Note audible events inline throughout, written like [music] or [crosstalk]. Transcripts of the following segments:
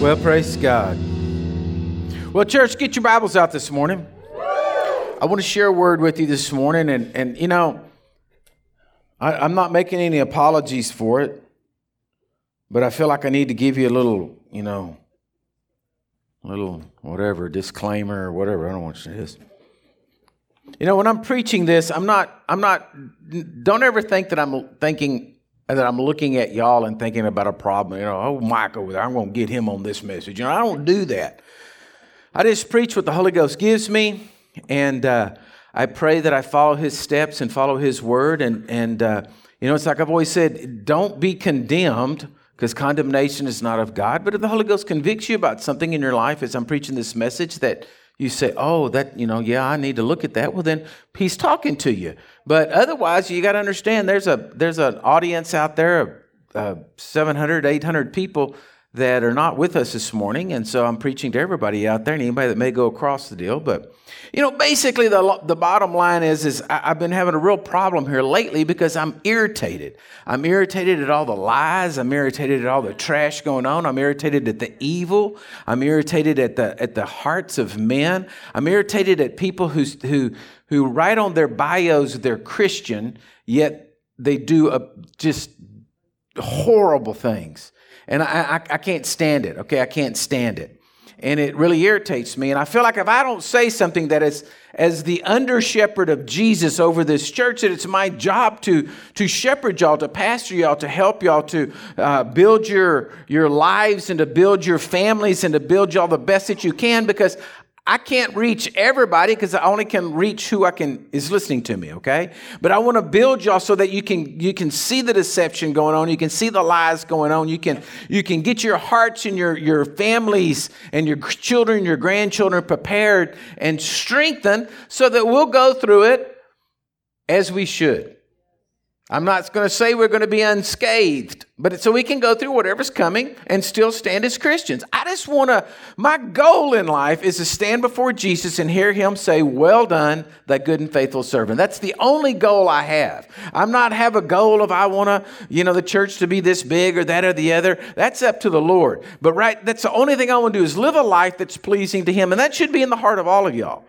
Well, praise God. Well, church, get your Bibles out this morning. I want to share a word with you this morning, and, and you know, I, I'm not making any apologies for it, but I feel like I need to give you a little, you know, little whatever disclaimer or whatever. I don't know to it is. You know, when I'm preaching this, I'm not, I'm not, don't ever think that I'm thinking that I'm looking at y'all and thinking about a problem. You know, oh, Mike over there, I'm going to get him on this message. You know, I don't do that. I just preach what the Holy Ghost gives me, and uh, I pray that I follow His steps and follow His word. And and uh, you know, it's like I've always said: don't be condemned, because condemnation is not of God. But if the Holy Ghost convicts you about something in your life, as I'm preaching this message, that you say, oh, that, you know, yeah, I need to look at that. Well, then he's talking to you. But otherwise, you got to understand there's a there's an audience out there of uh, 700, 800 people that are not with us this morning. And so I'm preaching to everybody out there and anybody that may go across the deal. But, you know, basically the, the bottom line is, is I, have been having a real problem here lately because I'm irritated. I'm irritated at all the lies. I'm irritated at all the trash going on. I'm irritated at the evil. I'm irritated at the, at the hearts of men. I'm irritated at people who, who, who write on their bios they're Christian, yet they do a, just horrible things. And I, I, I can't stand it, okay? I can't stand it. And it really irritates me. And I feel like if I don't say something that is, as the under shepherd of Jesus over this church, that it's my job to, to shepherd y'all, to pastor y'all, to help y'all, to uh, build your, your lives and to build your families and to build y'all the best that you can because I can't reach everybody because I only can reach who I can is listening to me, okay? But I want to build y'all so that you can you can see the deception going on, you can see the lies going on, you can you can get your hearts and your your families and your children, your grandchildren prepared and strengthened so that we'll go through it as we should. I'm not going to say we're going to be unscathed, but so we can go through whatever's coming and still stand as Christians. I just want to, my goal in life is to stand before Jesus and hear him say, Well done, that good and faithful servant. That's the only goal I have. I'm not have a goal of I want to, you know, the church to be this big or that or the other. That's up to the Lord. But right, that's the only thing I want to do is live a life that's pleasing to him. And that should be in the heart of all of y'all.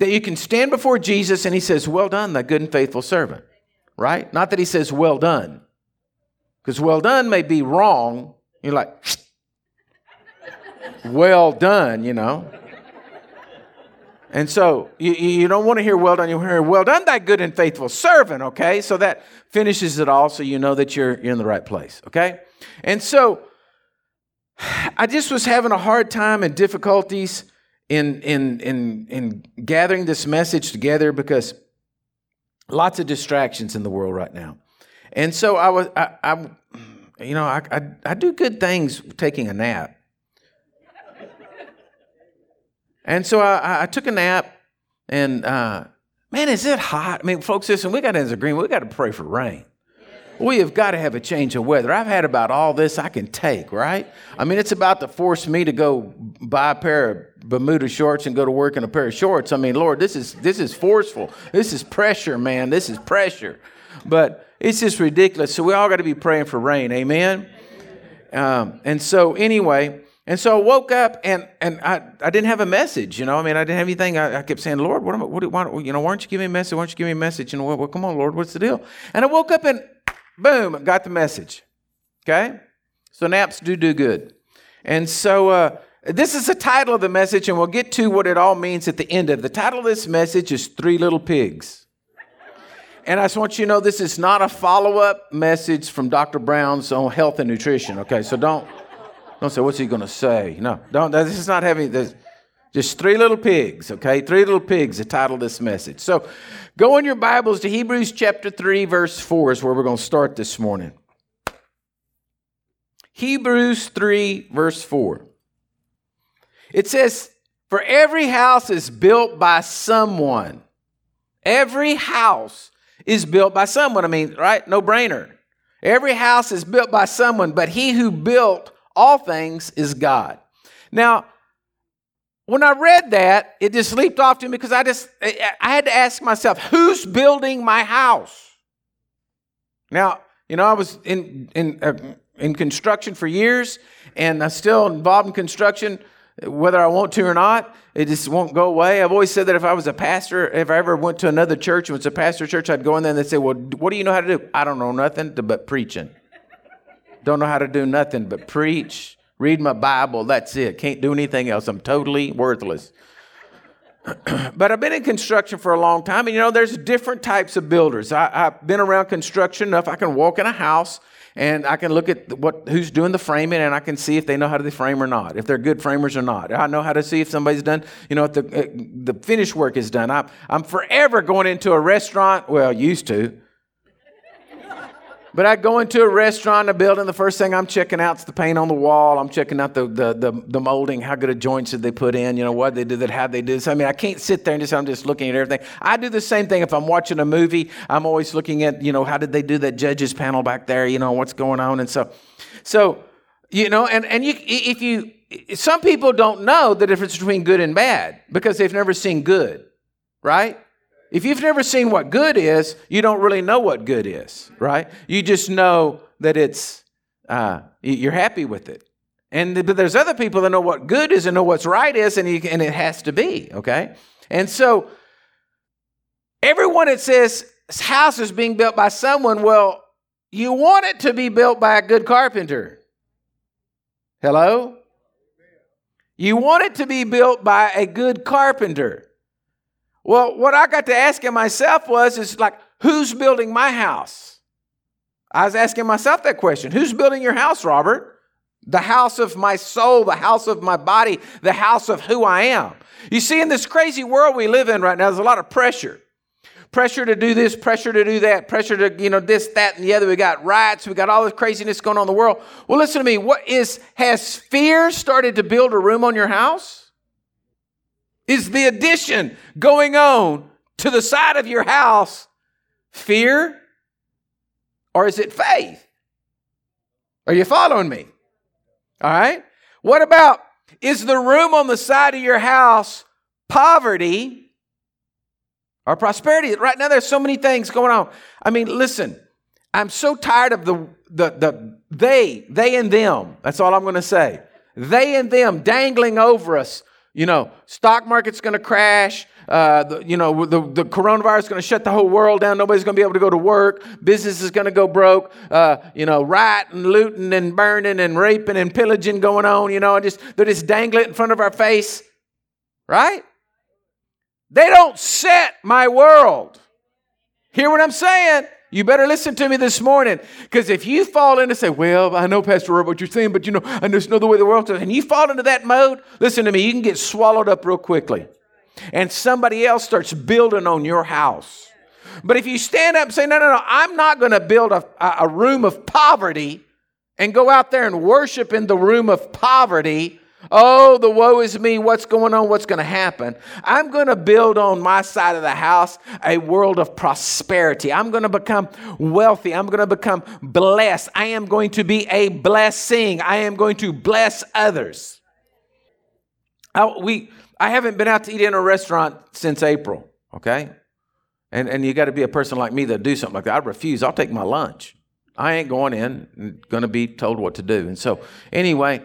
That you can stand before Jesus and he says, Well done, that good and faithful servant right? Not that he says, well done. Because well done may be wrong. You're like, [laughs] well done, you know. And so you, you don't want to hear well done, you hear well done, thy good and faithful servant, okay? So that finishes it all so you know that you're, you're in the right place, okay? And so I just was having a hard time and difficulties in, in, in, in gathering this message together because lots of distractions in the world right now. And so I was, I, I you know, I, I, I do good things taking a nap. and so I, I took a nap, and uh, man, is it hot? I mean, folks, listen, we got an agreement. We got to pray for rain. We have got to have a change of weather. I've had about all this I can take, right? I mean, it's about to force me to go buy a pair of Bermuda shorts and go to work in a pair of shorts. I mean, Lord, this is this is forceful. This is pressure, man. This is pressure. But it's just ridiculous. So we all got to be praying for rain. Amen. Um, and so anyway, and so I woke up and and I, I didn't have a message. You know, I mean, I didn't have anything. I, I kept saying, Lord, what am I, what, why, you know, why don't you give me a message? Why don't you give me a message? You know, well, well, come on, Lord, what's the deal? And I woke up and boom, got the message. Okay, so naps do do good. And so. Uh, this is the title of the message, and we'll get to what it all means at the end of it. The title of this message is Three Little Pigs. And I just want you to know this is not a follow up message from Dr. Brown's on health and nutrition, okay? So don't, don't say, what's he going to say? No, don't, this is not having this. Just three little pigs, okay? Three little pigs, the title of this message. So go in your Bibles to Hebrews chapter 3, verse 4 is where we're going to start this morning. Hebrews 3, verse 4. It says, For every house is built by someone. Every house is built by someone. I mean, right? No brainer. Every house is built by someone, but he who built all things is God. Now, when I read that, it just leaped off to me because I just I had to ask myself, who's building my house? Now, you know, I was in in uh, in construction for years, and I'm still involved in construction, whether I want to or not. It just won't go away. I've always said that if I was a pastor, if I ever went to another church and was a pastor church, I'd go in there and they'd say, Well, what do you know how to do? I don't know nothing but preaching. Don't know how to do nothing but preach, read my Bible. That's it. Can't do anything else. I'm totally worthless. [clears throat] but I've been in construction for a long time, and you know, there's different types of builders. I, have been around construction enough. I can walk in a house and I can look at what who's doing the framing, and I can see if they know how to frame or not, if they're good framers or not. I know how to see if somebody's done, you know, if the uh, the finish work is done. I'm I'm forever going into a restaurant. Well, used to but I go into a restaurant, a building, the first thing I'm checking out is the paint on the wall. I'm checking out the, the, the, the molding, how good of joints did they put in, you know, what they did how they did this. I mean, I can't sit there and just, I'm just looking at everything. I do the same thing if I'm watching a movie. I'm always looking at, you know, how did they do that judges panel back there, you know, what's going on. And so, so, you know, and, and you, if you, some people don't know the difference between good and bad because they've never seen good, right? If you've never seen what good is, you don't really know what good is, right? You just know that it's, uh, you're happy with it. And but there's other people that know what good is and know what's right is, and, you, and it has to be, okay? And so everyone that says house is being built by someone, well, you want it to be built by a good carpenter. Hello? You want it to be built by a good carpenter. Well, what I got to asking myself was, is like, who's building my house? I was asking myself that question. Who's building your house, Robert? The house of my soul, the house of my body, the house of who I am. You see, in this crazy world we live in right now, there's a lot of pressure. Pressure to do this, pressure to do that, pressure to, you know, this, that, and the other. We got riots, we got all this craziness going on in the world. Well, listen to me. What is, has fear started to build a room on your house? Is the addition going on to the side of your house fear or is it faith? Are you following me? All right. What about is the room on the side of your house poverty or prosperity? Right now, there's so many things going on. I mean, listen, I'm so tired of the, the, the they, they and them. That's all I'm going to say. They and them dangling over us you know, stock market's going to crash. Uh, the, you know, the, the coronavirus is going to shut the whole world down. Nobody's going to be able to go to work. Business is going to go broke. Uh, you know, rioting, looting, and burning, and raping, and pillaging going on. You know, and just they're just dangling in front of our face, right? They don't set my world. Hear what I'm saying? You better listen to me this morning. Because if you fall in and say, Well, I know, Pastor Rob, what you're saying, but you know, I just know the way the world is, and you fall into that mode, listen to me, you can get swallowed up real quickly. And somebody else starts building on your house. But if you stand up and say, No, no, no, I'm not going to build a, a room of poverty and go out there and worship in the room of poverty, Oh, the woe is me. What's going on? What's going to happen? I'm going to build on my side of the house a world of prosperity. I'm going to become wealthy. I'm going to become blessed. I am going to be a blessing. I am going to bless others. I, we, I haven't been out to eat in a restaurant since April, okay? And, and you got to be a person like me that do something like that. I refuse. I'll take my lunch. I ain't going in and going to be told what to do. And so, anyway,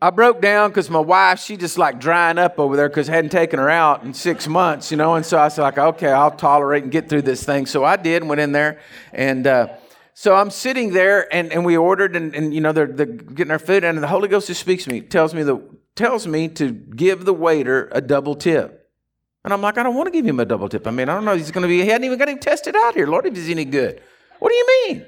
I broke down because my wife, she just like drying up over there because hadn't taken her out in six months, you know. And so I said, like, okay, I'll tolerate and get through this thing. So I did and went in there. And uh, so I'm sitting there and, and we ordered and, and you know, they're, they're getting our food. And the Holy Ghost just speaks to me, tells me, the, tells me to give the waiter a double tip. And I'm like, I don't want to give him a double tip. I mean, I don't know. He's going to be, he hadn't even got him tested out here. Lord, if he's any good. What do you mean?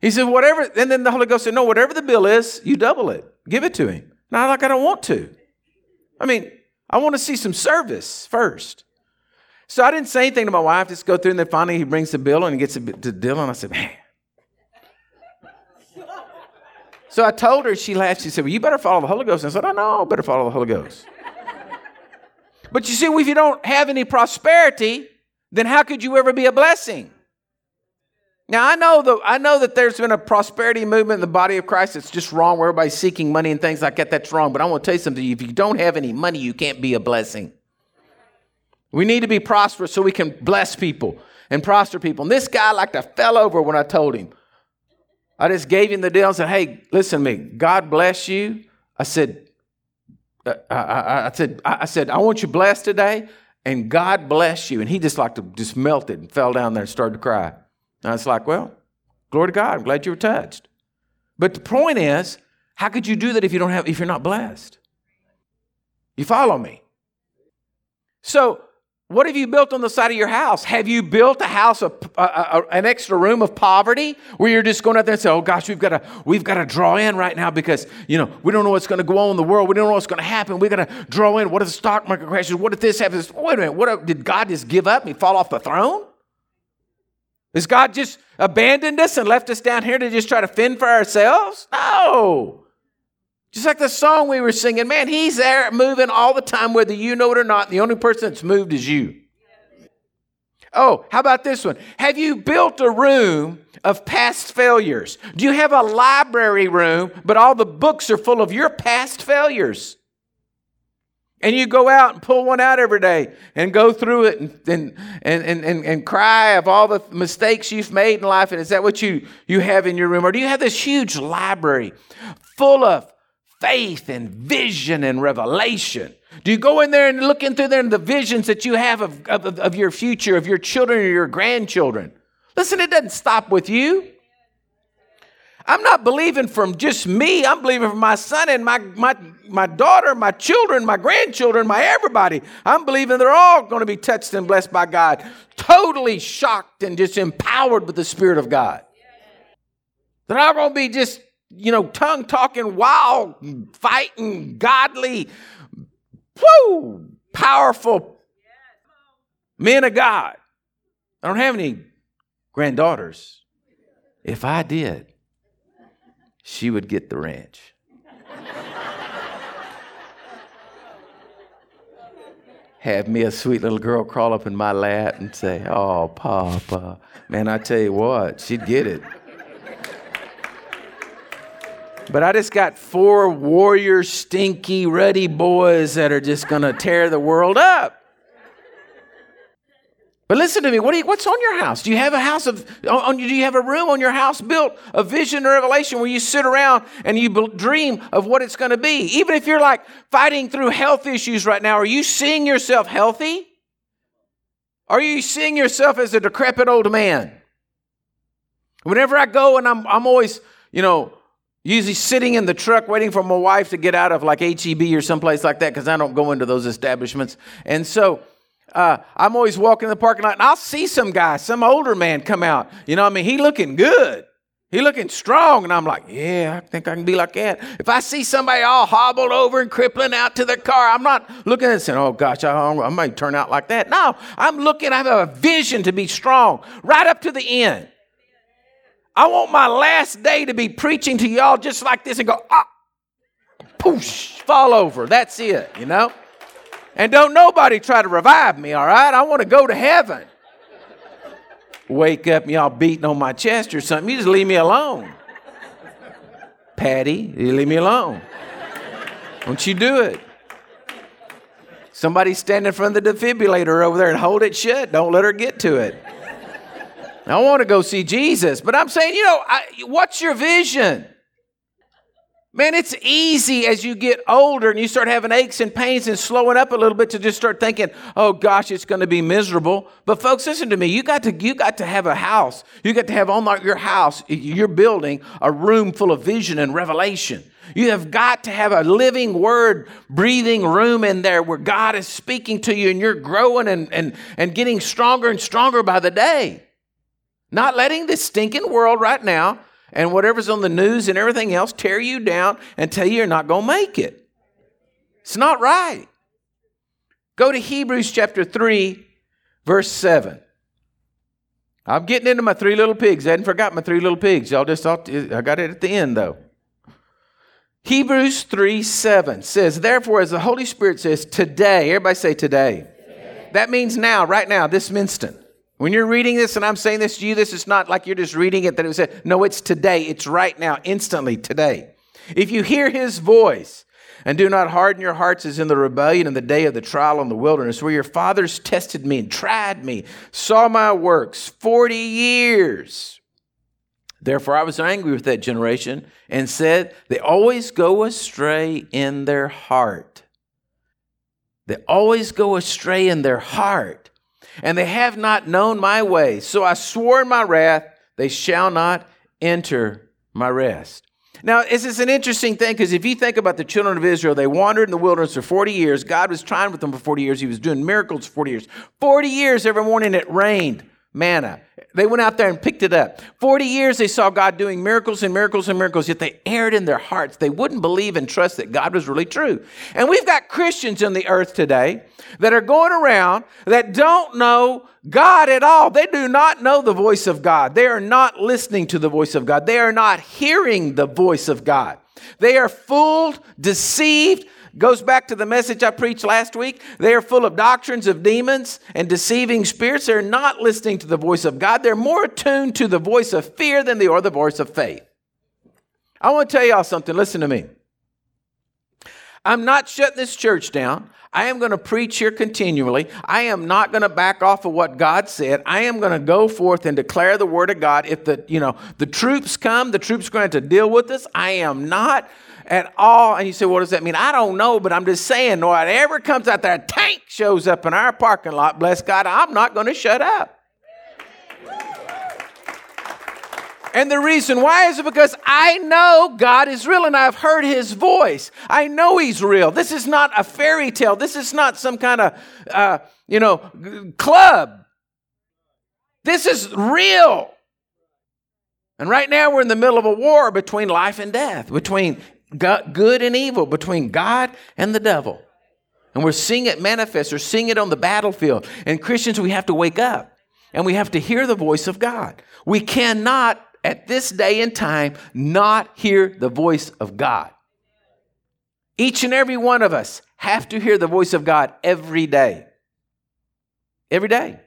He said, whatever. And then the Holy Ghost said, no, whatever the bill is, you double it. Give it to him. Not like I don't want to. I mean, I want to see some service first. So I didn't say anything to my wife, just go through, and then finally he brings the bill and he gets it to Dylan. I said, man. So I told her, she laughed. She said, Well, you better follow the Holy Ghost. And I said, I know, I better follow the Holy Ghost. but you see, if you don't have any prosperity, then how could you ever be a blessing? Now I know the, I know that there's been a prosperity movement in the body of Christ that's just wrong, where everybody's seeking money and things like that. That's wrong. But I want to tell you something. If you don't have any money, you can't be a blessing. We need to be prosperous so we can bless people and prosper people. And this guy like to fell over when I told him. I just gave him the deal and said, hey, listen to me. God bless you. I said, uh, I, I, I, said, I said, I want you blessed today, and God bless you. And he just like to just melted and fell down there and started to cry. And I was like, well, glory to God. I'm glad you were touched. But the point is, how could you do that if you don't have if you're not blessed? You follow me? So what have you built on the side of your house? Have you built a house of uh, uh, an extra room of poverty where you're just going out there and say, "Oh gosh, we've got to we've got to draw in right now because you know we don't know what's going to go on in the world. We don't know what's going to happen. We got to draw in. What if the stock market crashes? What if this happens? Wait a minute. What did God just give up and fall off the throne? Has God just abandoned us and left us down here to just try to fend for ourselves? No. Just like the song we were singing, man, he's there moving all the time, whether you know it or not. The only person that's moved is you. Oh, how about this one? Have you built a room of past failures? Do you have a library room, but all the books are full of your past failures? And you go out and pull one out every day and go through it and, and, and, and, and, cry of all the mistakes you've made in life. And is that what you, you have in your room? Or do you have this huge library full of faith and vision and revelation? Do you go in there and look into there and the visions that you have of, of, of your future, of your children or your grandchildren? Listen, it doesn't stop with you. I'm not believing from just me. I'm believing from my son and my, my, my daughter, my children, my grandchildren, my everybody. I'm believing they're all going to be touched and blessed by God, totally shocked and just empowered with the Spirit of God. They're not going to be just you know, tongue talking, wild, fighting, godly, whoo, powerful men of God. I don't have any granddaughters. If I did, she would get the ranch. have me a sweet little girl crawl up in my lap and say, Oh, Papa. Man, I tell you what, she'd get it. But I just got four warrior, stinky, ruddy boys that are just going to tear the world up. But listen to me. What you, what's on your house? Do you have a house of? On, do you have a room on your house built a vision or revelation where you sit around and you dream of what it's going to be? Even if you're like fighting through health issues right now, are you seeing yourself healthy? Are you seeing yourself as a decrepit old man? Whenever I go and I'm, I'm always, you know, Usually sitting in the truck waiting for my wife to get out of like HEB or someplace like that because I don't go into those establishments. And so uh, I'm always walking in the parking lot and I'll see some guy, some older man come out. You know, I mean, he looking good. He looking strong, and I'm like, yeah, I think I can be like that. If I see somebody all hobbled over and crippling out to their car, I'm not looking at it and saying, oh gosh, I, I might turn out like that. No, I'm looking, I have a vision to be strong right up to the end. I want my last day to be preaching to y'all just like this and go, ah, poosh, fall over. That's it, you know? And don't nobody try to revive me, all right? I want to go to heaven. Wake up y'all beating on my chest or something. You just leave me alone. Patty, you leave me alone. Don't you do it. Somebody stand in front of the defibrillator over there and hold it shut. Don't let her get to it. I want to go see Jesus, but I'm saying, you know, I, what's your vision? Man, it's easy as you get older and you start having aches and pains and slowing up a little bit to just start thinking, "Oh gosh, it's going to be miserable." But folks, listen to me. You got to you got to have a house. You got to have on your house, your building, a room full of vision and revelation. You have got to have a living word, breathing room in there where God is speaking to you and you're growing and, and, and getting stronger and stronger by the day. Not letting this stinking world right now and whatever's on the news and everything else tear you down and tell you you're not going to make it. It's not right. Go to Hebrews chapter 3, verse 7. I'm getting into my three little pigs. I hadn't forgot my three little pigs. Y'all just thought, I got it at the end though. Hebrews 3 7 says, Therefore, as the Holy Spirit says, today, everybody say today. today. That means now, right now, this instant. When you're reading this and I'm saying this to you, this is not like you're just reading it that it was said. No, it's today. It's right now, instantly, today. If you hear his voice and do not harden your hearts as in the rebellion in the day of the trial in the wilderness, where your fathers tested me and tried me, saw my works 40 years. Therefore, I was angry with that generation and said, They always go astray in their heart. They always go astray in their heart, and they have not known my way. So I swore in my wrath, They shall not enter my rest. Now, this is an interesting thing because if you think about the children of Israel, they wandered in the wilderness for 40 years. God was trying with them for 40 years. He was doing miracles for 40 years. 40 years every morning it rained manna. They went out there and picked it up. 40 years they saw God doing miracles and miracles and miracles, yet they erred in their hearts. They wouldn't believe and trust that God was really true. And we've got Christians in the earth today that are going around that don't know God at all. They do not know the voice of God. They are not listening to the voice of God. They are not hearing the voice of God. They are fooled, deceived, Goes back to the message I preached last week. They are full of doctrines of demons and deceiving spirits. They're not listening to the voice of God. They're more attuned to the voice of fear than they are the voice of faith. I want to tell y'all something. Listen to me. I'm not shutting this church down. I am going to preach here continually. I am not going to back off of what God said. I am going to go forth and declare the word of God. If the, you know, the troops come, the troops are going to deal with us. I am not at all. And you say, what does that mean? I don't know, but I'm just saying, whatever comes out there, a tank shows up in our parking lot, bless God, I'm not going to shut up. And the reason why is because I know God is real and I've heard his voice. I know he's real. This is not a fairy tale. This is not some kind of, uh, you know, club. This is real. And right now we're in the middle of a war between life and death, between good and evil, between God and the devil. And we're seeing it manifest, or seeing it on the battlefield. And Christians, we have to wake up and we have to hear the voice of God. We cannot, at this day and time, not hear the voice of God. Each and every one of us have to hear the voice of God every day. Every day.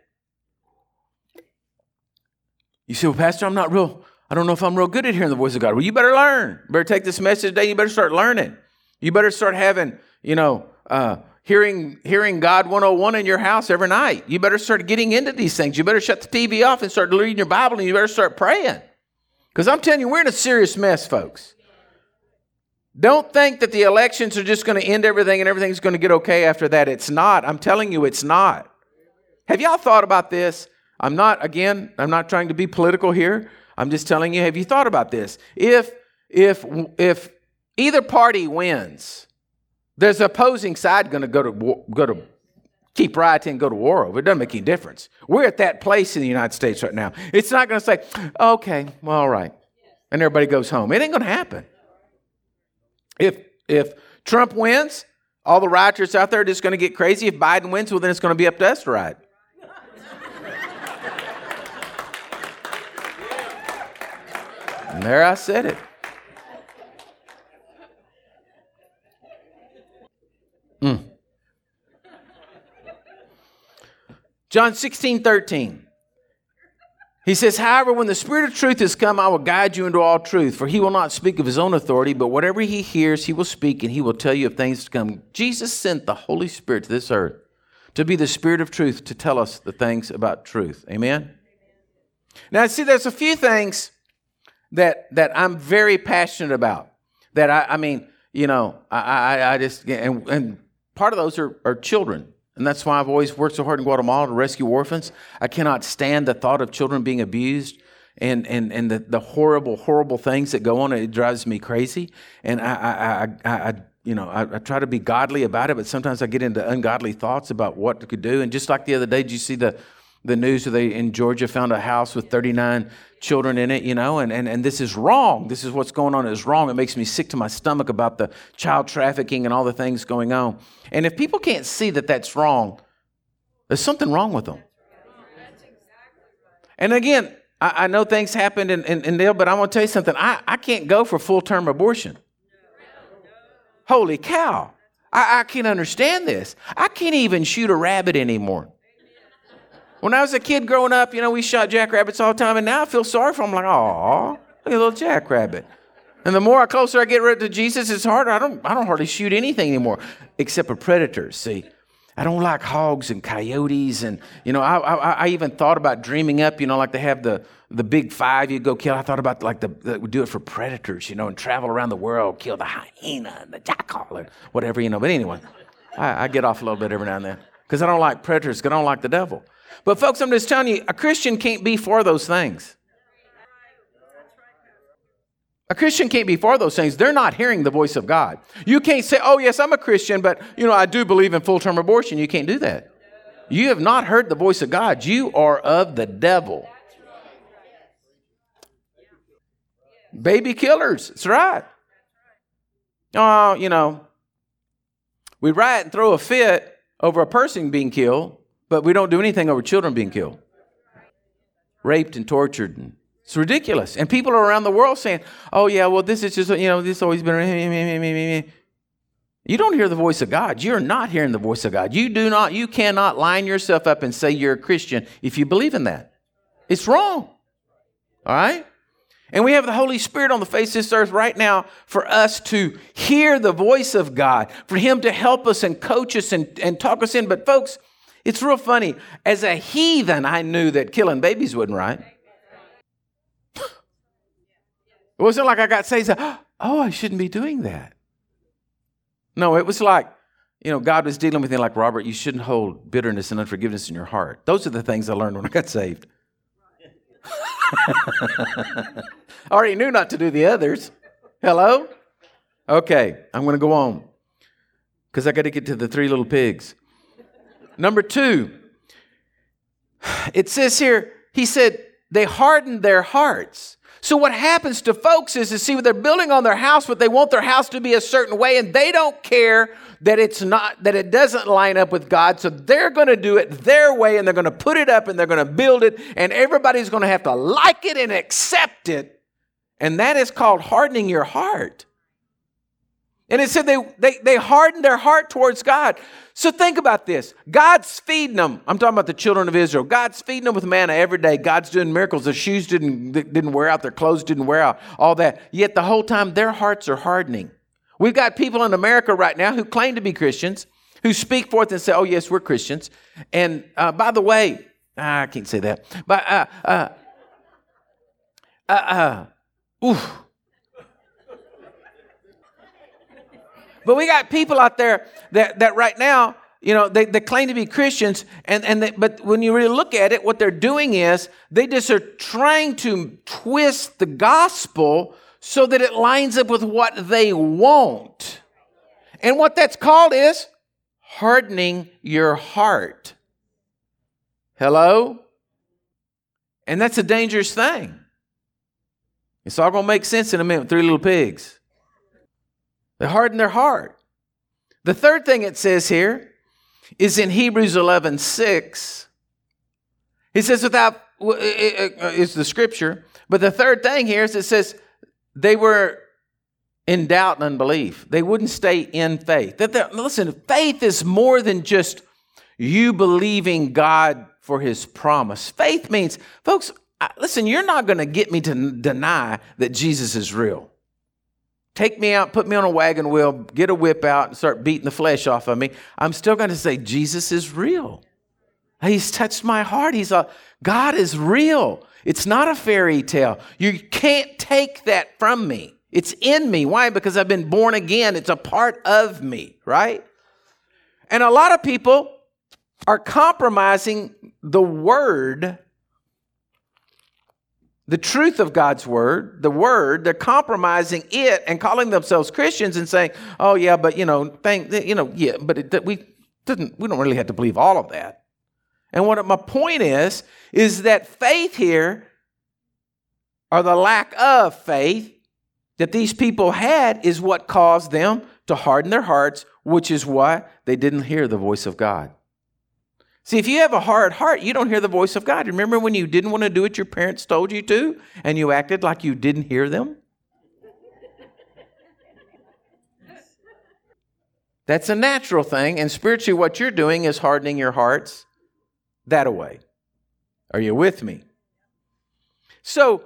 You say, well, Pastor, I'm not real, I don't know if I'm real good at hearing the voice of God. Well, you better learn. You better take this message today. You better start learning. You better start having, you know, uh, hearing hearing God 101 in your house every night. You better start getting into these things. You better shut the TV off and start reading your Bible, and you better start praying. Because I'm telling you, we're in a serious mess, folks. Don't think that the elections are just going to end everything and everything's going to get okay after that. It's not. I'm telling you, it's not. Have y'all thought about this? I'm not, again, I'm not trying to be political here. I'm just telling you, have you thought about this? If if if either party wins, there's opposing side going to go to go to keep rioting and go to war over. It doesn't make any difference. We're at that place in the United States right now. It's not going to say, okay, well, all right, and everybody goes home. It ain't going to happen. If if Trump wins, all the rioters out there are just going to get crazy. If Biden wins, well, then it's going to be up to us to riot. And there I said it. Mm. John 16, 13. He says, However, when the Spirit of truth has come, I will guide you into all truth, for he will not speak of his own authority, but whatever he hears, he will speak, and he will tell you of things to come. Jesus sent the Holy Spirit to this earth to be the Spirit of truth to tell us the things about truth. Amen? Now, see, there's a few things that that I'm very passionate about. That I, I mean, you know, I, I, I just and, and part of those are, are children. And that's why I've always worked so hard in Guatemala to rescue orphans. I cannot stand the thought of children being abused and, and, and the, the horrible, horrible things that go on. It drives me crazy. And I, I, I, I you know, I, I, try to be godly about it, but sometimes I get into ungodly thoughts about what could do. And just like the other day, did you see the, the news where they in Georgia found a house with 39 children in it, you know, and, and, and this is wrong. This is what's going on is wrong. It makes me sick to my stomach about the child trafficking and all the things going on. And if people can't see that that's wrong, there's something wrong with them. And again, I, I know things happened in, in, in Dale, but I want to tell you something. I, I can't go for full term abortion. Holy cow. I, I can't understand this. I can't even shoot a rabbit anymore. When I was a kid growing up, you know, we shot jackrabbits all the time, and now I feel sorry for them. I'm like, oh, look at a little jackrabbit. And the more I closer I get to Jesus, it's harder. I don't, I don't hardly shoot anything anymore, except for predators. See, I don't like hogs and coyotes, and you know, I, I, I even thought about dreaming up, you know, like they have the the big five you go kill. I thought about like the, the we do it for predators, you know, and travel around the world, kill the hyena and the jackal and whatever, you know. But anyway, I, I get off a little bit every now and then because I don't like predators, because I don't like the devil. But folks, I'm just telling you, a Christian can't be for those things. A Christian can't be for those things. They're not hearing the voice of God. You can't say, oh, yes, I'm a Christian, but, you know, I do believe in full term abortion. You can't do that. You have not heard the voice of God. You are of the devil. Baby killers. That's right. Oh, you know, we riot and throw a fit over a person being killed, but we don't do anything over children being killed, raped and tortured and it's ridiculous. And people are around the world saying, oh, yeah, well, this is just, you know, this always been. You don't hear the voice of God. You're not hearing the voice of God. You do not, you cannot line yourself up and say you're a Christian if you believe in that. It's wrong. All right? And we have the Holy Spirit on the face of this earth right now for us to hear the voice of God, for Him to help us and coach us and, and talk us in. But, folks, it's real funny. As a heathen, I knew that killing babies wasn't right. It wasn't like I got saved. Oh, I shouldn't be doing that. No, it was like, you know, God was dealing with me like, Robert, you shouldn't hold bitterness and unforgiveness in your heart. Those are the things I learned when I got saved. I [laughs] already knew not to do the others. Hello? Okay, I'm going to go on because I got to get to the three little pigs. Number two, it says here, he said, they hardened their hearts. So what happens to folks is, to see, what they're building on their house, but they want their house to be a certain way, and they don't care that it's not that it doesn't line up with God. So they're going to do it their way, and they're going to put it up, and they're going to build it, and everybody's going to have to like it and accept it. And that is called hardening your heart. And it said they, they, they hardened their heart towards God. So think about this. God's feeding them. I'm talking about the children of Israel. God's feeding them with manna every day. God's doing miracles. Their shoes didn't, didn't wear out. Their clothes didn't wear out. All that. Yet the whole time their hearts are hardening. We've got people in America right now who claim to be Christians, who speak forth and say, oh, yes, we're Christians. And uh, by the way, I can't say that. But, uh, uh, uh, uh, oof. But we got people out there that, that right now, you know, they, they claim to be Christians, and, and they, but when you really look at it, what they're doing is they just are trying to twist the gospel so that it lines up with what they want. And what that's called is hardening your heart. Hello? And that's a dangerous thing. It's all going to make sense in a minute. Three little pigs. They harden their heart. The third thing it says here is in Hebrews 11 6. He says, without, it's uh, the scripture, but the third thing here is it says they were in doubt and unbelief. They wouldn't stay in faith. That listen, faith is more than just you believing God for his promise. Faith means, folks, listen, you're not going to get me to deny that Jesus is real. Take me out, put me on a wagon wheel, get a whip out, and start beating the flesh off of me. I'm still going to say, Jesus is real. He's touched my heart. He's a, God is real. It's not a fairy tale. You can't take that from me. It's in me. Why? Because I've been born again. It's a part of me, right? And a lot of people are compromising the word the truth of God's word, the word, they're compromising it and calling themselves Christians and saying, "Oh yeah, but you know, thank you know, yeah, but it, we didn't, we don't really have to believe all of that." And what my point is is that faith here, or the lack of faith that these people had, is what caused them to harden their hearts, which is why they didn't hear the voice of God. See, if you have a hard heart, you don't hear the voice of God. Remember when you didn't want to do what your parents told you to and you acted like you didn't hear them? That's a natural thing. And spiritually, what you're doing is hardening your hearts that away. Are you with me? So,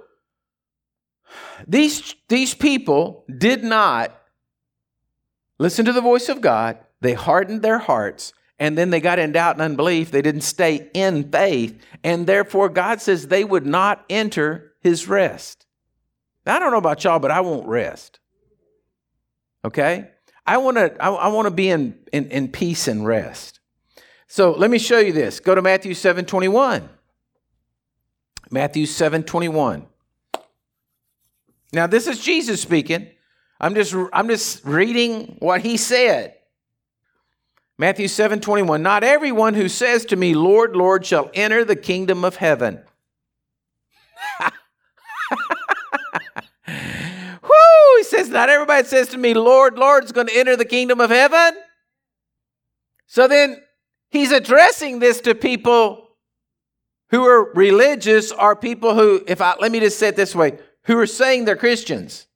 these, these people did not listen to the voice of God. They hardened their hearts and then they got in doubt and unbelief. They didn't stay in faith. And therefore, God says they would not enter his rest. Now, I don't know about y'all, but I won't rest. Okay? I want to I, want to be in, in, in peace and rest. So let me show you this. Go to Matthew 7 21. Matthew 7 21. Now, this is Jesus speaking. I'm just, I'm just reading what he said. Matthew 7 21. Not everyone who says to me, Lord, Lord, shall enter the kingdom of heaven. [laughs] Whoo! He says, Not everybody says to me, Lord, Lord, is going to enter the kingdom of heaven. So then he's addressing this to people who are religious, or people who, if I let me just say it this way, who are saying they're Christians.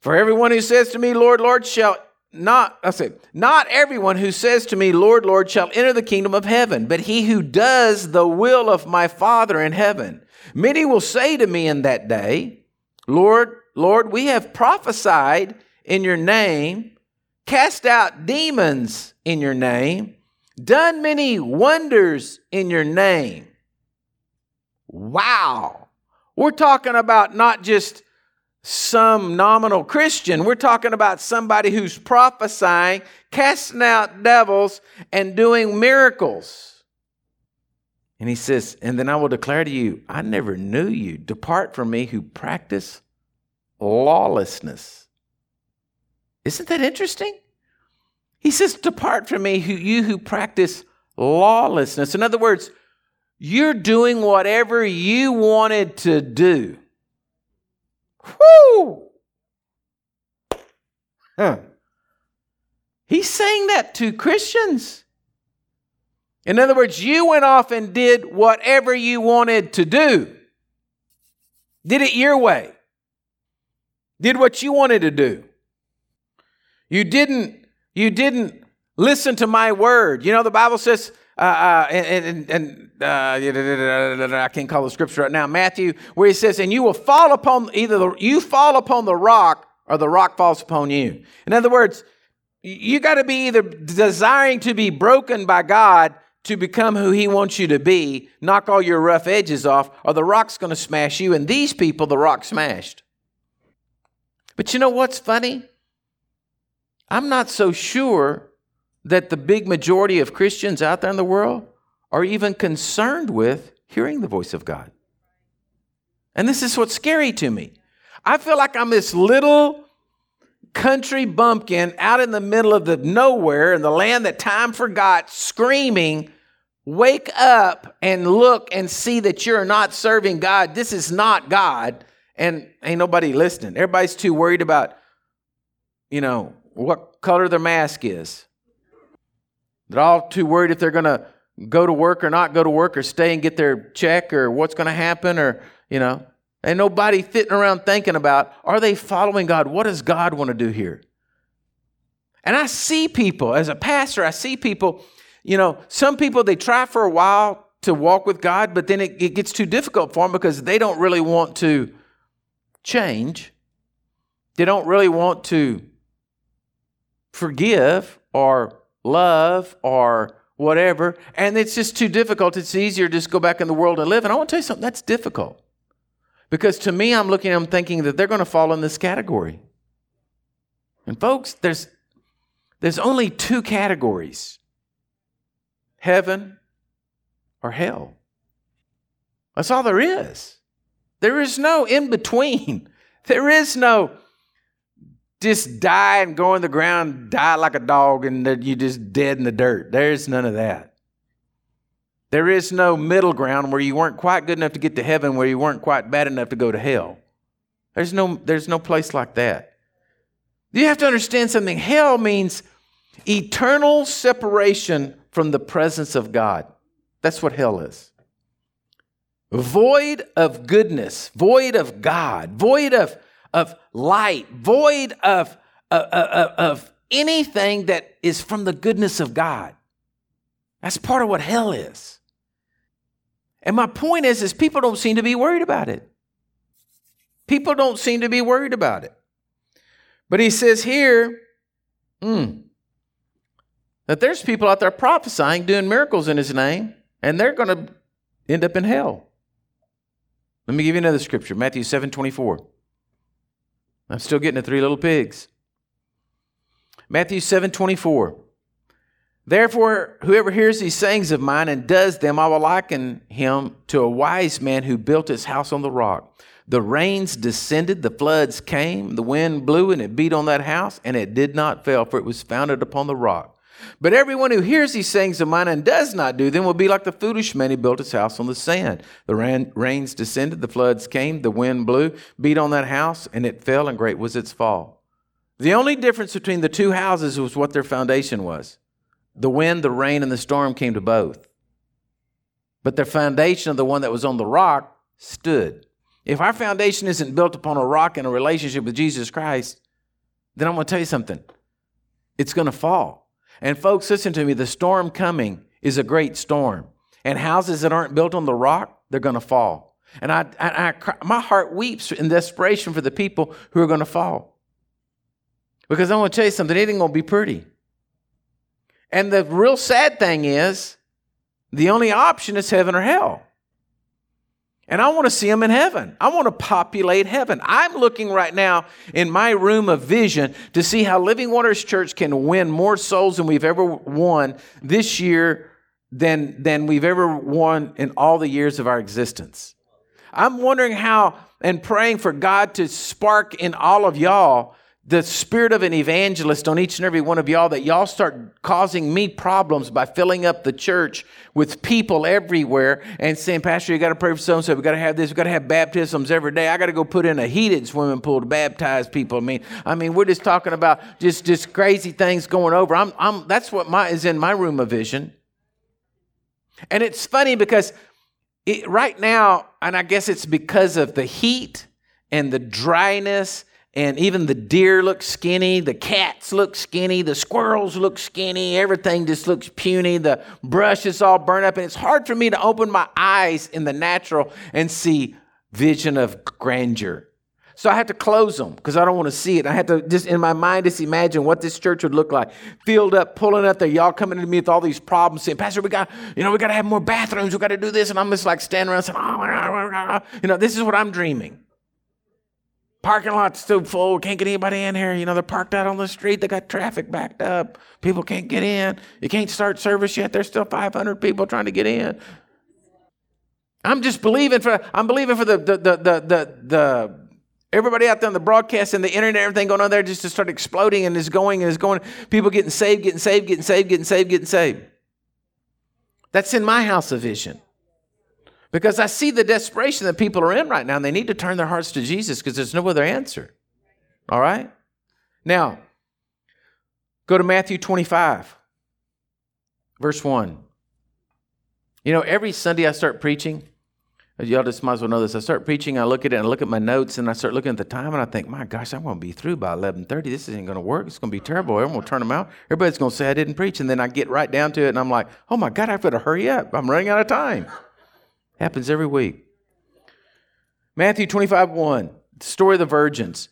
For everyone who says to me, Lord, Lord, shall not, I said, not everyone who says to me, Lord, Lord, shall enter the kingdom of heaven, but he who does the will of my Father in heaven. Many will say to me in that day, Lord, Lord, we have prophesied in your name, cast out demons in your name, done many wonders in your name. Wow. We're talking about not just some nominal Christian. We're talking about somebody who's prophesying, casting out devils, and doing miracles. And he says, And then I will declare to you, I never knew you. Depart from me who practice lawlessness. Isn't that interesting? He says, Depart from me, who, you who practice lawlessness. In other words, you're doing whatever you wanted to do. Whoo! Huh. He's saying that to Christians. In other words, you went off and did whatever you wanted to do. Did it your way. Did what you wanted to do. You didn't you didn't listen to my word. You know the Bible says uh, uh, and, and, and uh, I can't call the scripture right now, Matthew, where he says, and you will fall upon either the, you fall upon the rock or the rock falls upon you. In other words, you got to be either desiring to be broken by God to become who he wants you to be, knock all your rough edges off, or the rock's going to smash you. And these people, the rock smashed. But you know what's funny? I'm not so sure that the big majority of Christians out there in the world are even concerned with hearing the voice of God. And this is what's scary to me. I feel like I'm this little country bumpkin out in the middle of the nowhere in the land that time forgot, screaming, Wake up and look and see that you're not serving God. This is not God. And ain't nobody listening. Everybody's too worried about, you know, what color their mask is. They're all too worried if they're going to go to work or not go to work or stay and get their check or what's going to happen or, you know, and nobody sitting around thinking about are they following God? What does God want to do here? And I see people, as a pastor, I see people, you know, some people they try for a while to walk with God, but then it, it gets too difficult for them because they don't really want to change. They don't really want to forgive or love or whatever, and it's just too difficult. It's easier to just go back in the world and live. And I want to tell you something that's difficult. Because to me, I'm looking I'm thinking that they're going to fall in this category. And folks, there's there's only two categories heaven or hell. That's all there is. There is no in between. [laughs] There is no just die and go in the ground, die like a dog, and you just dead in the dirt. There's none of that. There is no middle ground where you weren't quite good enough to get to heaven, where you weren't quite bad enough to go to hell. There's no, there's no place like that. You have to understand something. Hell means eternal separation from the presence of God. That's what hell is. Void of goodness, void of God, void of of light, void of, of, of, anything that is from the goodness of God. That's part of what hell is. And my point is, is people don't seem to be worried about it. People don't seem to be worried about it. But he says here, mm, that there's people out there prophesying, doing miracles in his name, and they're going to end up in hell. Let me give you another scripture, Matthew 7 24. I'm still getting the three little pigs. Matthew 7 24. Therefore, whoever hears these sayings of mine and does them, I will liken him to a wise man who built his house on the rock. The rains descended, the floods came, the wind blew, and it beat on that house, and it did not fail, for it was founded upon the rock. But everyone who hears these sayings of mine and does not do them will be like the foolish man who built his house on the sand. The rains descended, the floods came, the wind blew, beat on that house, and it fell, and great was its fall. The only difference between the two houses was what their foundation was. The wind, the rain, and the storm came to both. But their foundation of the one that was on the rock stood. If our foundation isn't built upon a rock and a relationship with Jesus Christ, then I'm going to tell you something. It's going to fall. And folks, listen to me the storm coming is a great storm. And houses that aren't built on the rock, they're going to fall. And I, I, I, my heart weeps in desperation for the people who are going to fall. Because I want to tell you something, it ain't going to be pretty. And the real sad thing is, the only option is heaven or hell. And I want to see them in heaven. I want to populate heaven. I'm looking right now in my room of vision to see how Living Waters Church can win more souls than we've ever won this year than, than we've ever won in all the years of our existence. I'm wondering how and praying for God to spark in all of y'all the spirit of an evangelist on each and every one of y'all that y'all start causing me problems by filling up the church with people everywhere and saying, Pastor, you got to pray for so and so. We got to have this. We got to have baptisms every day. I got to go put in a heated swimming pool to baptize people. I mean, I mean, we're just talking about just just crazy things going over. I'm, I'm that's what my is in my room of vision. And it's funny because it, right now, and I guess it's because of the heat and the dryness and even the deer look skinny, the cats look skinny, the squirrels look skinny, everything just looks puny, the brush is all burnt up, and it's hard for me to open my eyes in the natural and see vision of grandeur. So I have to close them because I don't want to see it. I have to just in my mind just imagine what this church would look like. Filled up, pulling up there, y'all coming to me with all these problems, saying, Pastor, we got, you know, we got to have more bathrooms, we got to do this. And I'm just like standing around saying, oh, you know, this is what I'm dreaming. Parking lot's too full. Can't get anybody in here. You know, they're parked out on the street. They got traffic backed up. People can't get in. You can't start service yet. There's still 500 people trying to get in. I'm just believing for, I'm believing for the, the, the, the, the, the everybody out there on the broadcast and the internet, everything going on there just to start exploding and is going and is going. People getting saved, getting saved, getting saved, getting saved, getting saved. That's in my house of vision. Because I see the desperation that people are in right now, and they need to turn their hearts to Jesus because there's no other answer. All right? Now, go to Matthew 25, verse 1. You know, every Sunday I start preaching, y'all just might as well know this. I start preaching, I look at it, and I look at my notes, and I start looking at the time, and I think, my gosh, I'm going to be through by 11.30. This isn't going to work. It's going to be terrible. Everyone will turn them out. Everybody's going to say I didn't preach, and then I get right down to it, and I'm like, oh my God, I've got to hurry up. I'm running out of time. Happens every week. Matthew 25, 1, the story of the virgins.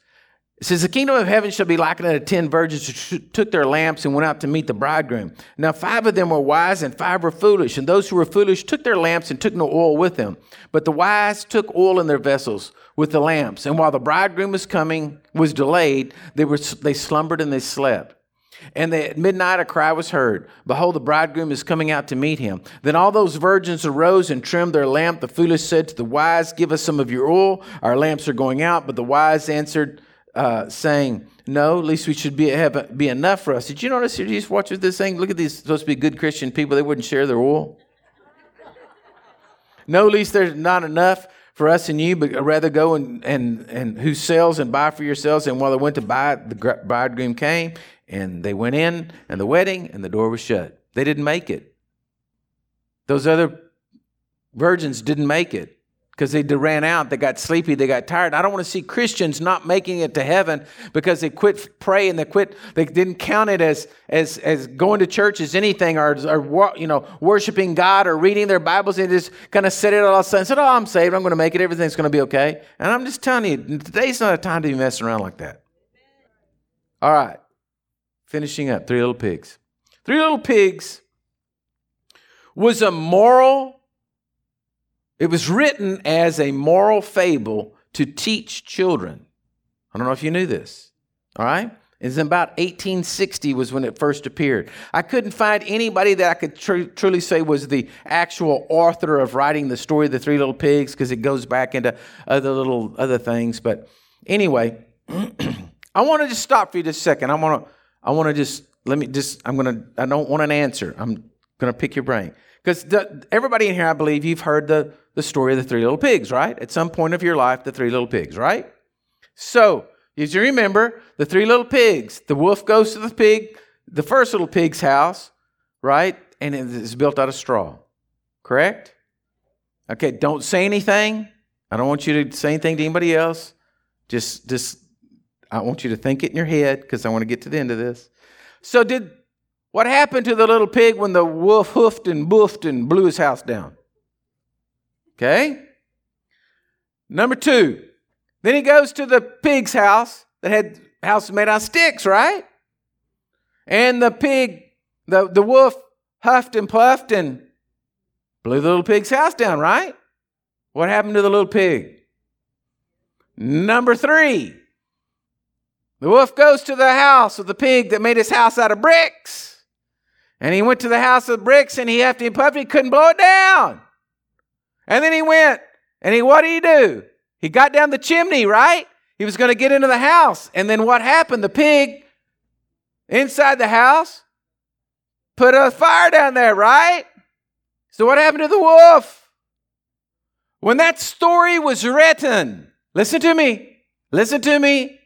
It says, The kingdom of heaven shall be likened unto ten virgins who took their lamps and went out to meet the bridegroom. Now, five of them were wise and five were foolish. And those who were foolish took their lamps and took no oil with them. But the wise took oil in their vessels with the lamps. And while the bridegroom was coming, was delayed, they, were, they slumbered and they slept. And at midnight a cry was heard Behold, the bridegroom is coming out to meet him. Then all those virgins arose and trimmed their lamp. The foolish said to the wise, Give us some of your oil. Our lamps are going out. But the wise answered, uh, saying, No, at least we should be, have, be enough for us. Did you notice? Did you just watch this thing? Look at these supposed to be good Christian people. They wouldn't share their oil. [laughs] no, at least there's not enough for us and you, but rather go and, and, and who sells and buy for yourselves. And while they went to buy, the bridegroom came and they went in and the wedding and the door was shut. They didn't make it. Those other virgins didn't make it because they ran out, they got sleepy, they got tired. I don't want to see Christians not making it to heaven because they quit praying, they quit, they didn't count it as as as going to church as anything, or, or you know worshiping God or reading their Bibles. and just kind of said it all of a sudden, said, "Oh, I'm saved, I'm going to make it, everything's going to be okay." And I'm just telling you, today's not a time to be messing around like that. All right, finishing up, three little pigs. Three Little Pigs was a moral, it was written as a moral fable to teach children. I don't know if you knew this. All right? It's about 1860 was when it first appeared. I couldn't find anybody that I could tr- truly say was the actual author of writing the story of the Three Little Pigs because it goes back into other little other things. But anyway, [clears throat] I want to just stop for you just a second. I want to I want to just let me just I'm gonna I don't want an answer. I'm gonna pick your brain because everybody in here, I believe, you've heard the the story of the Three Little Pigs, right? At some point of your life, the Three Little Pigs, right? So as you remember, the three little pigs, the wolf goes to the pig, the first little pig's house, right? And it is built out of straw. Correct? Okay, don't say anything. I don't want you to say anything to anybody else. Just just I want you to think it in your head because I want to get to the end of this. So did what happened to the little pig when the wolf hoofed and boofed and blew his house down? Okay? Number two, then he goes to the pig's house that had house made out of sticks, right? And the pig, the, the wolf huffed and puffed and blew the little pig's house down, right? What happened to the little pig? Number three, the wolf goes to the house of the pig that made his house out of bricks. And he went to the house of bricks and he huffed and puffed, he couldn't blow it down. And then he went and he, what did he do? He got down the chimney, right? He was going to get into the house. And then what happened? The pig inside the house put a fire down there, right? So what happened to the wolf? When that story was written, listen to me, listen to me,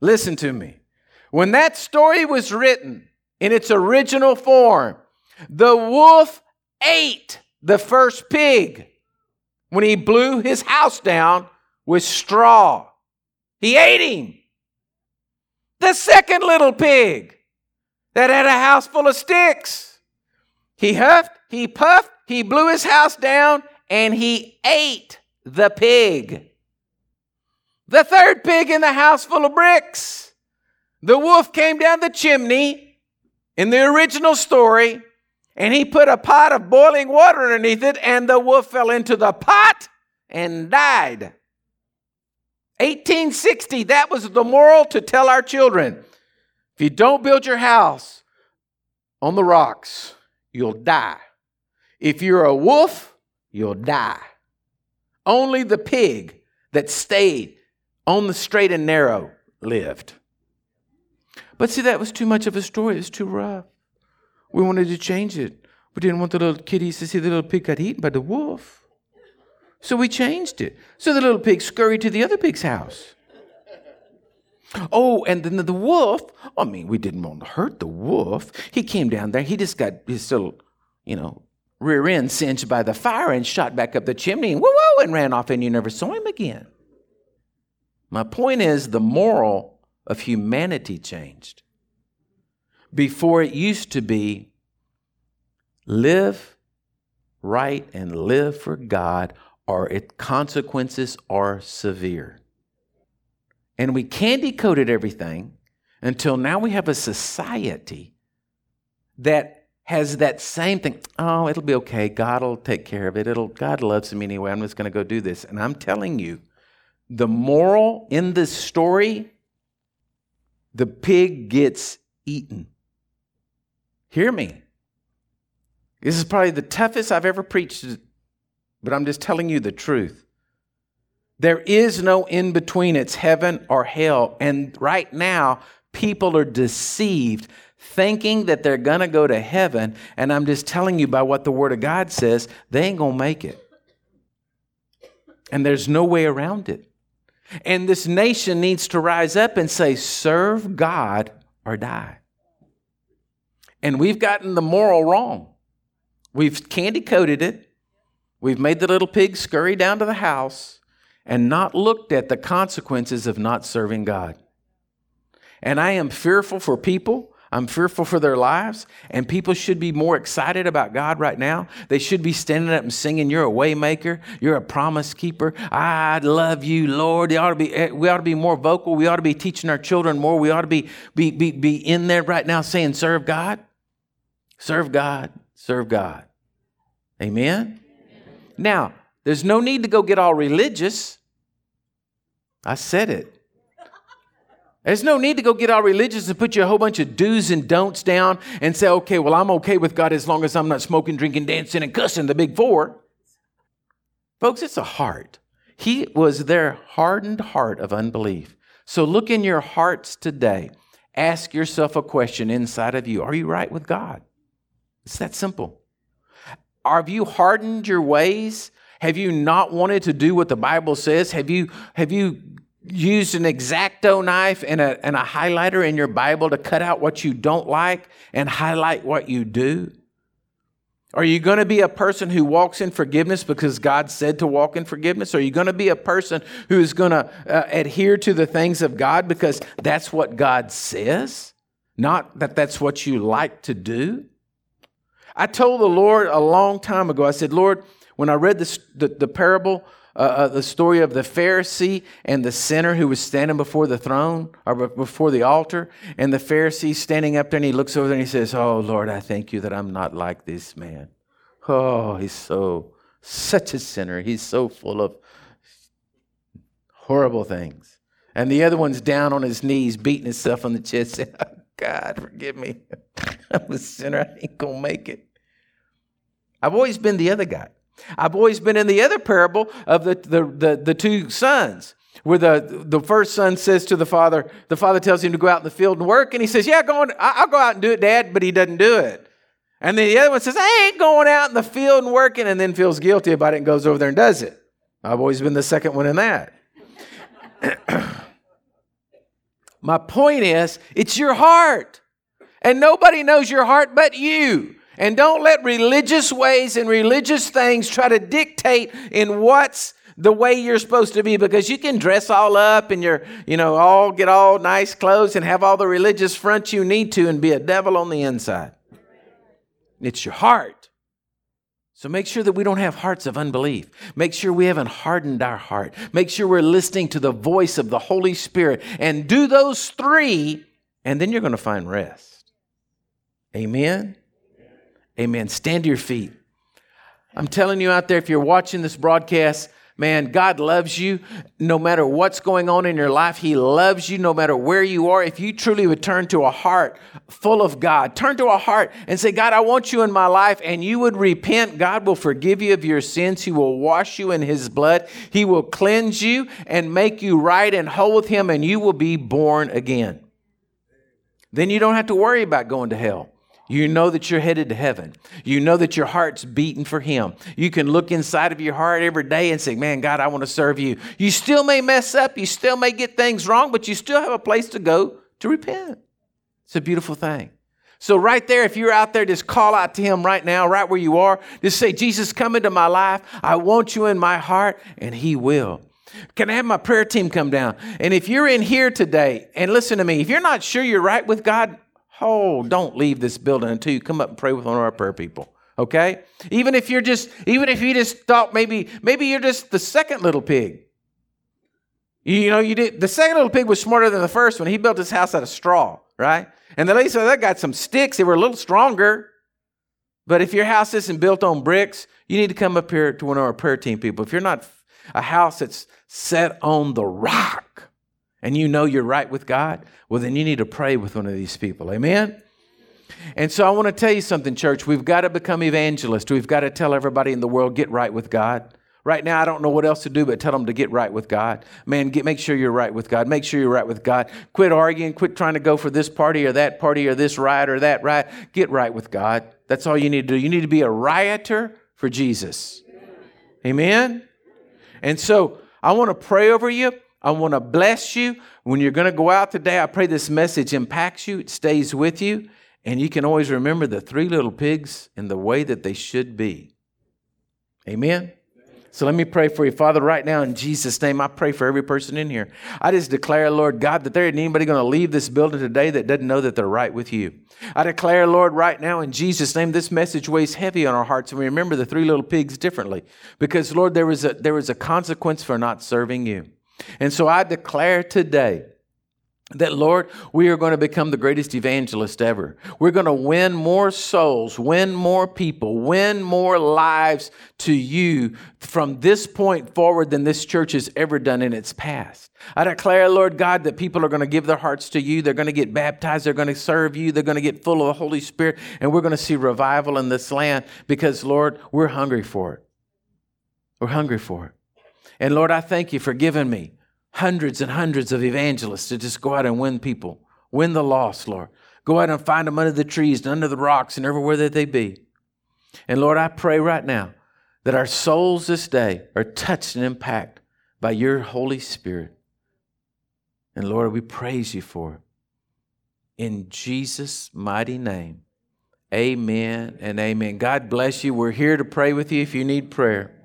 listen to me. When that story was written in its original form, the wolf ate the first pig when he blew his house down with straw. He ate him. The second little pig that had a house full of sticks. He huffed, he puffed, he blew his house down, and he ate the pig. The third pig in the house full of bricks. The wolf came down the chimney in the original story, and he put a pot of boiling water underneath it, and the wolf fell into the pot and died. 1860, that was the moral to tell our children. If you don't build your house on the rocks, you'll die. If you're a wolf, you'll die. Only the pig that stayed on the straight and narrow lived. But see, that was too much of a story. It's too rough. We wanted to change it. We didn't want the little kiddies to see the little pig got eaten by the wolf. So we changed it. So the little pig scurried to the other pig's house. Oh, and then the, wolf, I mean, we didn't want to hurt the wolf. He came down there. He just got his little, you know, rear end singed by the fire and shot back up the chimney and woo woo and ran off, and you never saw him again. My point is the moral of humanity changed. Before it used to be live right and live for God or its consequences are severe. And we candy coated everything until now we have a society that has that same thing. Oh, it'll be okay. God will take care of it. It'll God loves me anyway. I'm just going to go do this. And I'm telling you, the moral in this story, the pig gets eaten. Hear me. This is probably the toughest I've ever preached but I'm just telling you the truth. There is no in between, it's heaven or hell. And right now, people are deceived thinking that they're going to go to heaven. And I'm just telling you by what the Word of God says, they ain't going to make it. And there's no way around it. And this nation needs to rise up and say, serve God or die. And we've gotten the moral wrong. We've candy coated it. We've made the little pig scurry down to the house and not looked at the consequences of not serving God. And I am fearful for people. I'm fearful for their lives. And people should be more excited about God right now. They should be standing up and singing, You're a waymaker. You're a promise keeper. I love you, Lord. ought to be, eh, we ought to be more vocal. We ought to be teaching our children more. We ought to be, be, be, be in there right now saying, Serve God. Serve God, serve God. Amen? Now, there's no need to go get all religious. I said it. There's no need to go get all religious and put you a whole bunch of do's and don'ts down and say, okay, well, I'm okay with God as long as I'm not smoking, drinking, dancing, and cussing the big four. Folks, it's a heart. He was their hardened heart of unbelief. So look in your hearts today. Ask yourself a question inside of you Are you right with God? It's that simple. Have you hardened your ways? Have you not wanted to do what the Bible says? Have you, have you used an X-Acto knife and a, and a highlighter in your Bible to cut out what you don't like and highlight what you do? Are you going to be a person who walks in forgiveness because God said to walk in forgiveness? Are you going to be a person who is going to uh, adhere to the things of God because that's what God says, not that that's what you like to do? I told the Lord a long time ago, I said, Lord, when I read the, the parable, uh, uh, the story of the Pharisee and the sinner who was standing before the throne or before the altar, and the Pharisee standing up there and he looks over there and he says, Oh, Lord, I thank you that I'm not like this man. Oh, he's so, such a sinner. He's so full of horrible things. And the other one's down on his knees, beating himself on the chest, [laughs] God, forgive me. [laughs] I'm a sinner. I ain't going to make it. I've always been the other guy. I've always been in the other parable of the, the, the, the two sons where the, the first son says to the father, the father tells him to go out in the field and work, and he says, Yeah, go on, I'll go out and do it, Dad, but he doesn't do it. And then the other one says, I ain't going out in the field and working, and then feels guilty about it and goes over there and does it. I've always been the second one in that. [clears throat] My point is, it's your heart. And nobody knows your heart but you. And don't let religious ways and religious things try to dictate in what's the way you're supposed to be because you can dress all up and you're, you know, all get all nice clothes and have all the religious front you need to and be a devil on the inside. It's your heart. So make sure that we don't have hearts of unbelief. Make sure we haven't hardened our heart. Make sure we're listening to the voice of the Holy Spirit and do those three, and then you're going to find rest. Amen. Amen. Stand to your feet. I'm telling you out there, if you're watching this broadcast, man, God loves you no matter what's going on in your life. He loves you no matter where you are. If you truly would turn to a heart full of God, turn to a heart and say, God, I want you in my life, and you would repent, God will forgive you of your sins. He will wash you in His blood. He will cleanse you and make you right and whole with Him, and you will be born again. Then you don't have to worry about going to hell. You know that you're headed to heaven. You know that your heart's beating for Him. You can look inside of your heart every day and say, Man, God, I want to serve you. You still may mess up, you still may get things wrong, but you still have a place to go to repent. It's a beautiful thing. So, right there, if you're out there, just call out to Him right now, right where you are. Just say, Jesus, come into my life. I want you in my heart, and He will. Can I have my prayer team come down? And if you're in here today, and listen to me, if you're not sure you're right with God, Oh, don't leave this building until you come up and pray with one of our prayer people. Okay? Even if you're just, even if you just thought maybe, maybe you're just the second little pig. You know, you did the second little pig was smarter than the first one. He built his house out of straw, right? And the lady said, that got some sticks. They were a little stronger. But if your house isn't built on bricks, you need to come up here to one of our prayer team people. If you're not a house that's set on the rock, and you know you're right with God, well, then you need to pray with one of these people. Amen? And so I want to tell you something, church. We've got to become evangelists. We've got to tell everybody in the world, get right with God. Right now, I don't know what else to do but tell them to get right with God. Man, get, make sure you're right with God. Make sure you're right with God. Quit arguing. Quit trying to go for this party or that party or this right or that right. Get right with God. That's all you need to do. You need to be a rioter for Jesus. Amen? And so I want to pray over you. I want to bless you. When you're going to go out today, I pray this message impacts you, it stays with you, and you can always remember the three little pigs in the way that they should be. Amen. So let me pray for you. Father, right now in Jesus' name, I pray for every person in here. I just declare, Lord God, that there ain't anybody going to leave this building today that doesn't know that they're right with you. I declare, Lord, right now in Jesus' name, this message weighs heavy on our hearts, and we remember the three little pigs differently. Because, Lord, there was a, there was a consequence for not serving you. And so I declare today that Lord, we are going to become the greatest evangelist ever. We're going to win more souls, win more people, win more lives to you from this point forward than this church has ever done in its past. I declare, Lord God, that people are going to give their hearts to you. They're going to get baptized. They're going to serve you. They're going to get full of the Holy Spirit. And we're going to see revival in this land because, Lord, we're hungry for it. We're hungry for it. And Lord, I thank you for giving me hundreds and hundreds of evangelists to just go out and win people, win the lost, Lord. Go out and find them under the trees and under the rocks and everywhere that they be. And Lord, I pray right now that our souls this day are touched and impacted by your Holy Spirit. And Lord, we praise you for it. In Jesus' mighty name, amen and amen. God bless you. We're here to pray with you if you need prayer.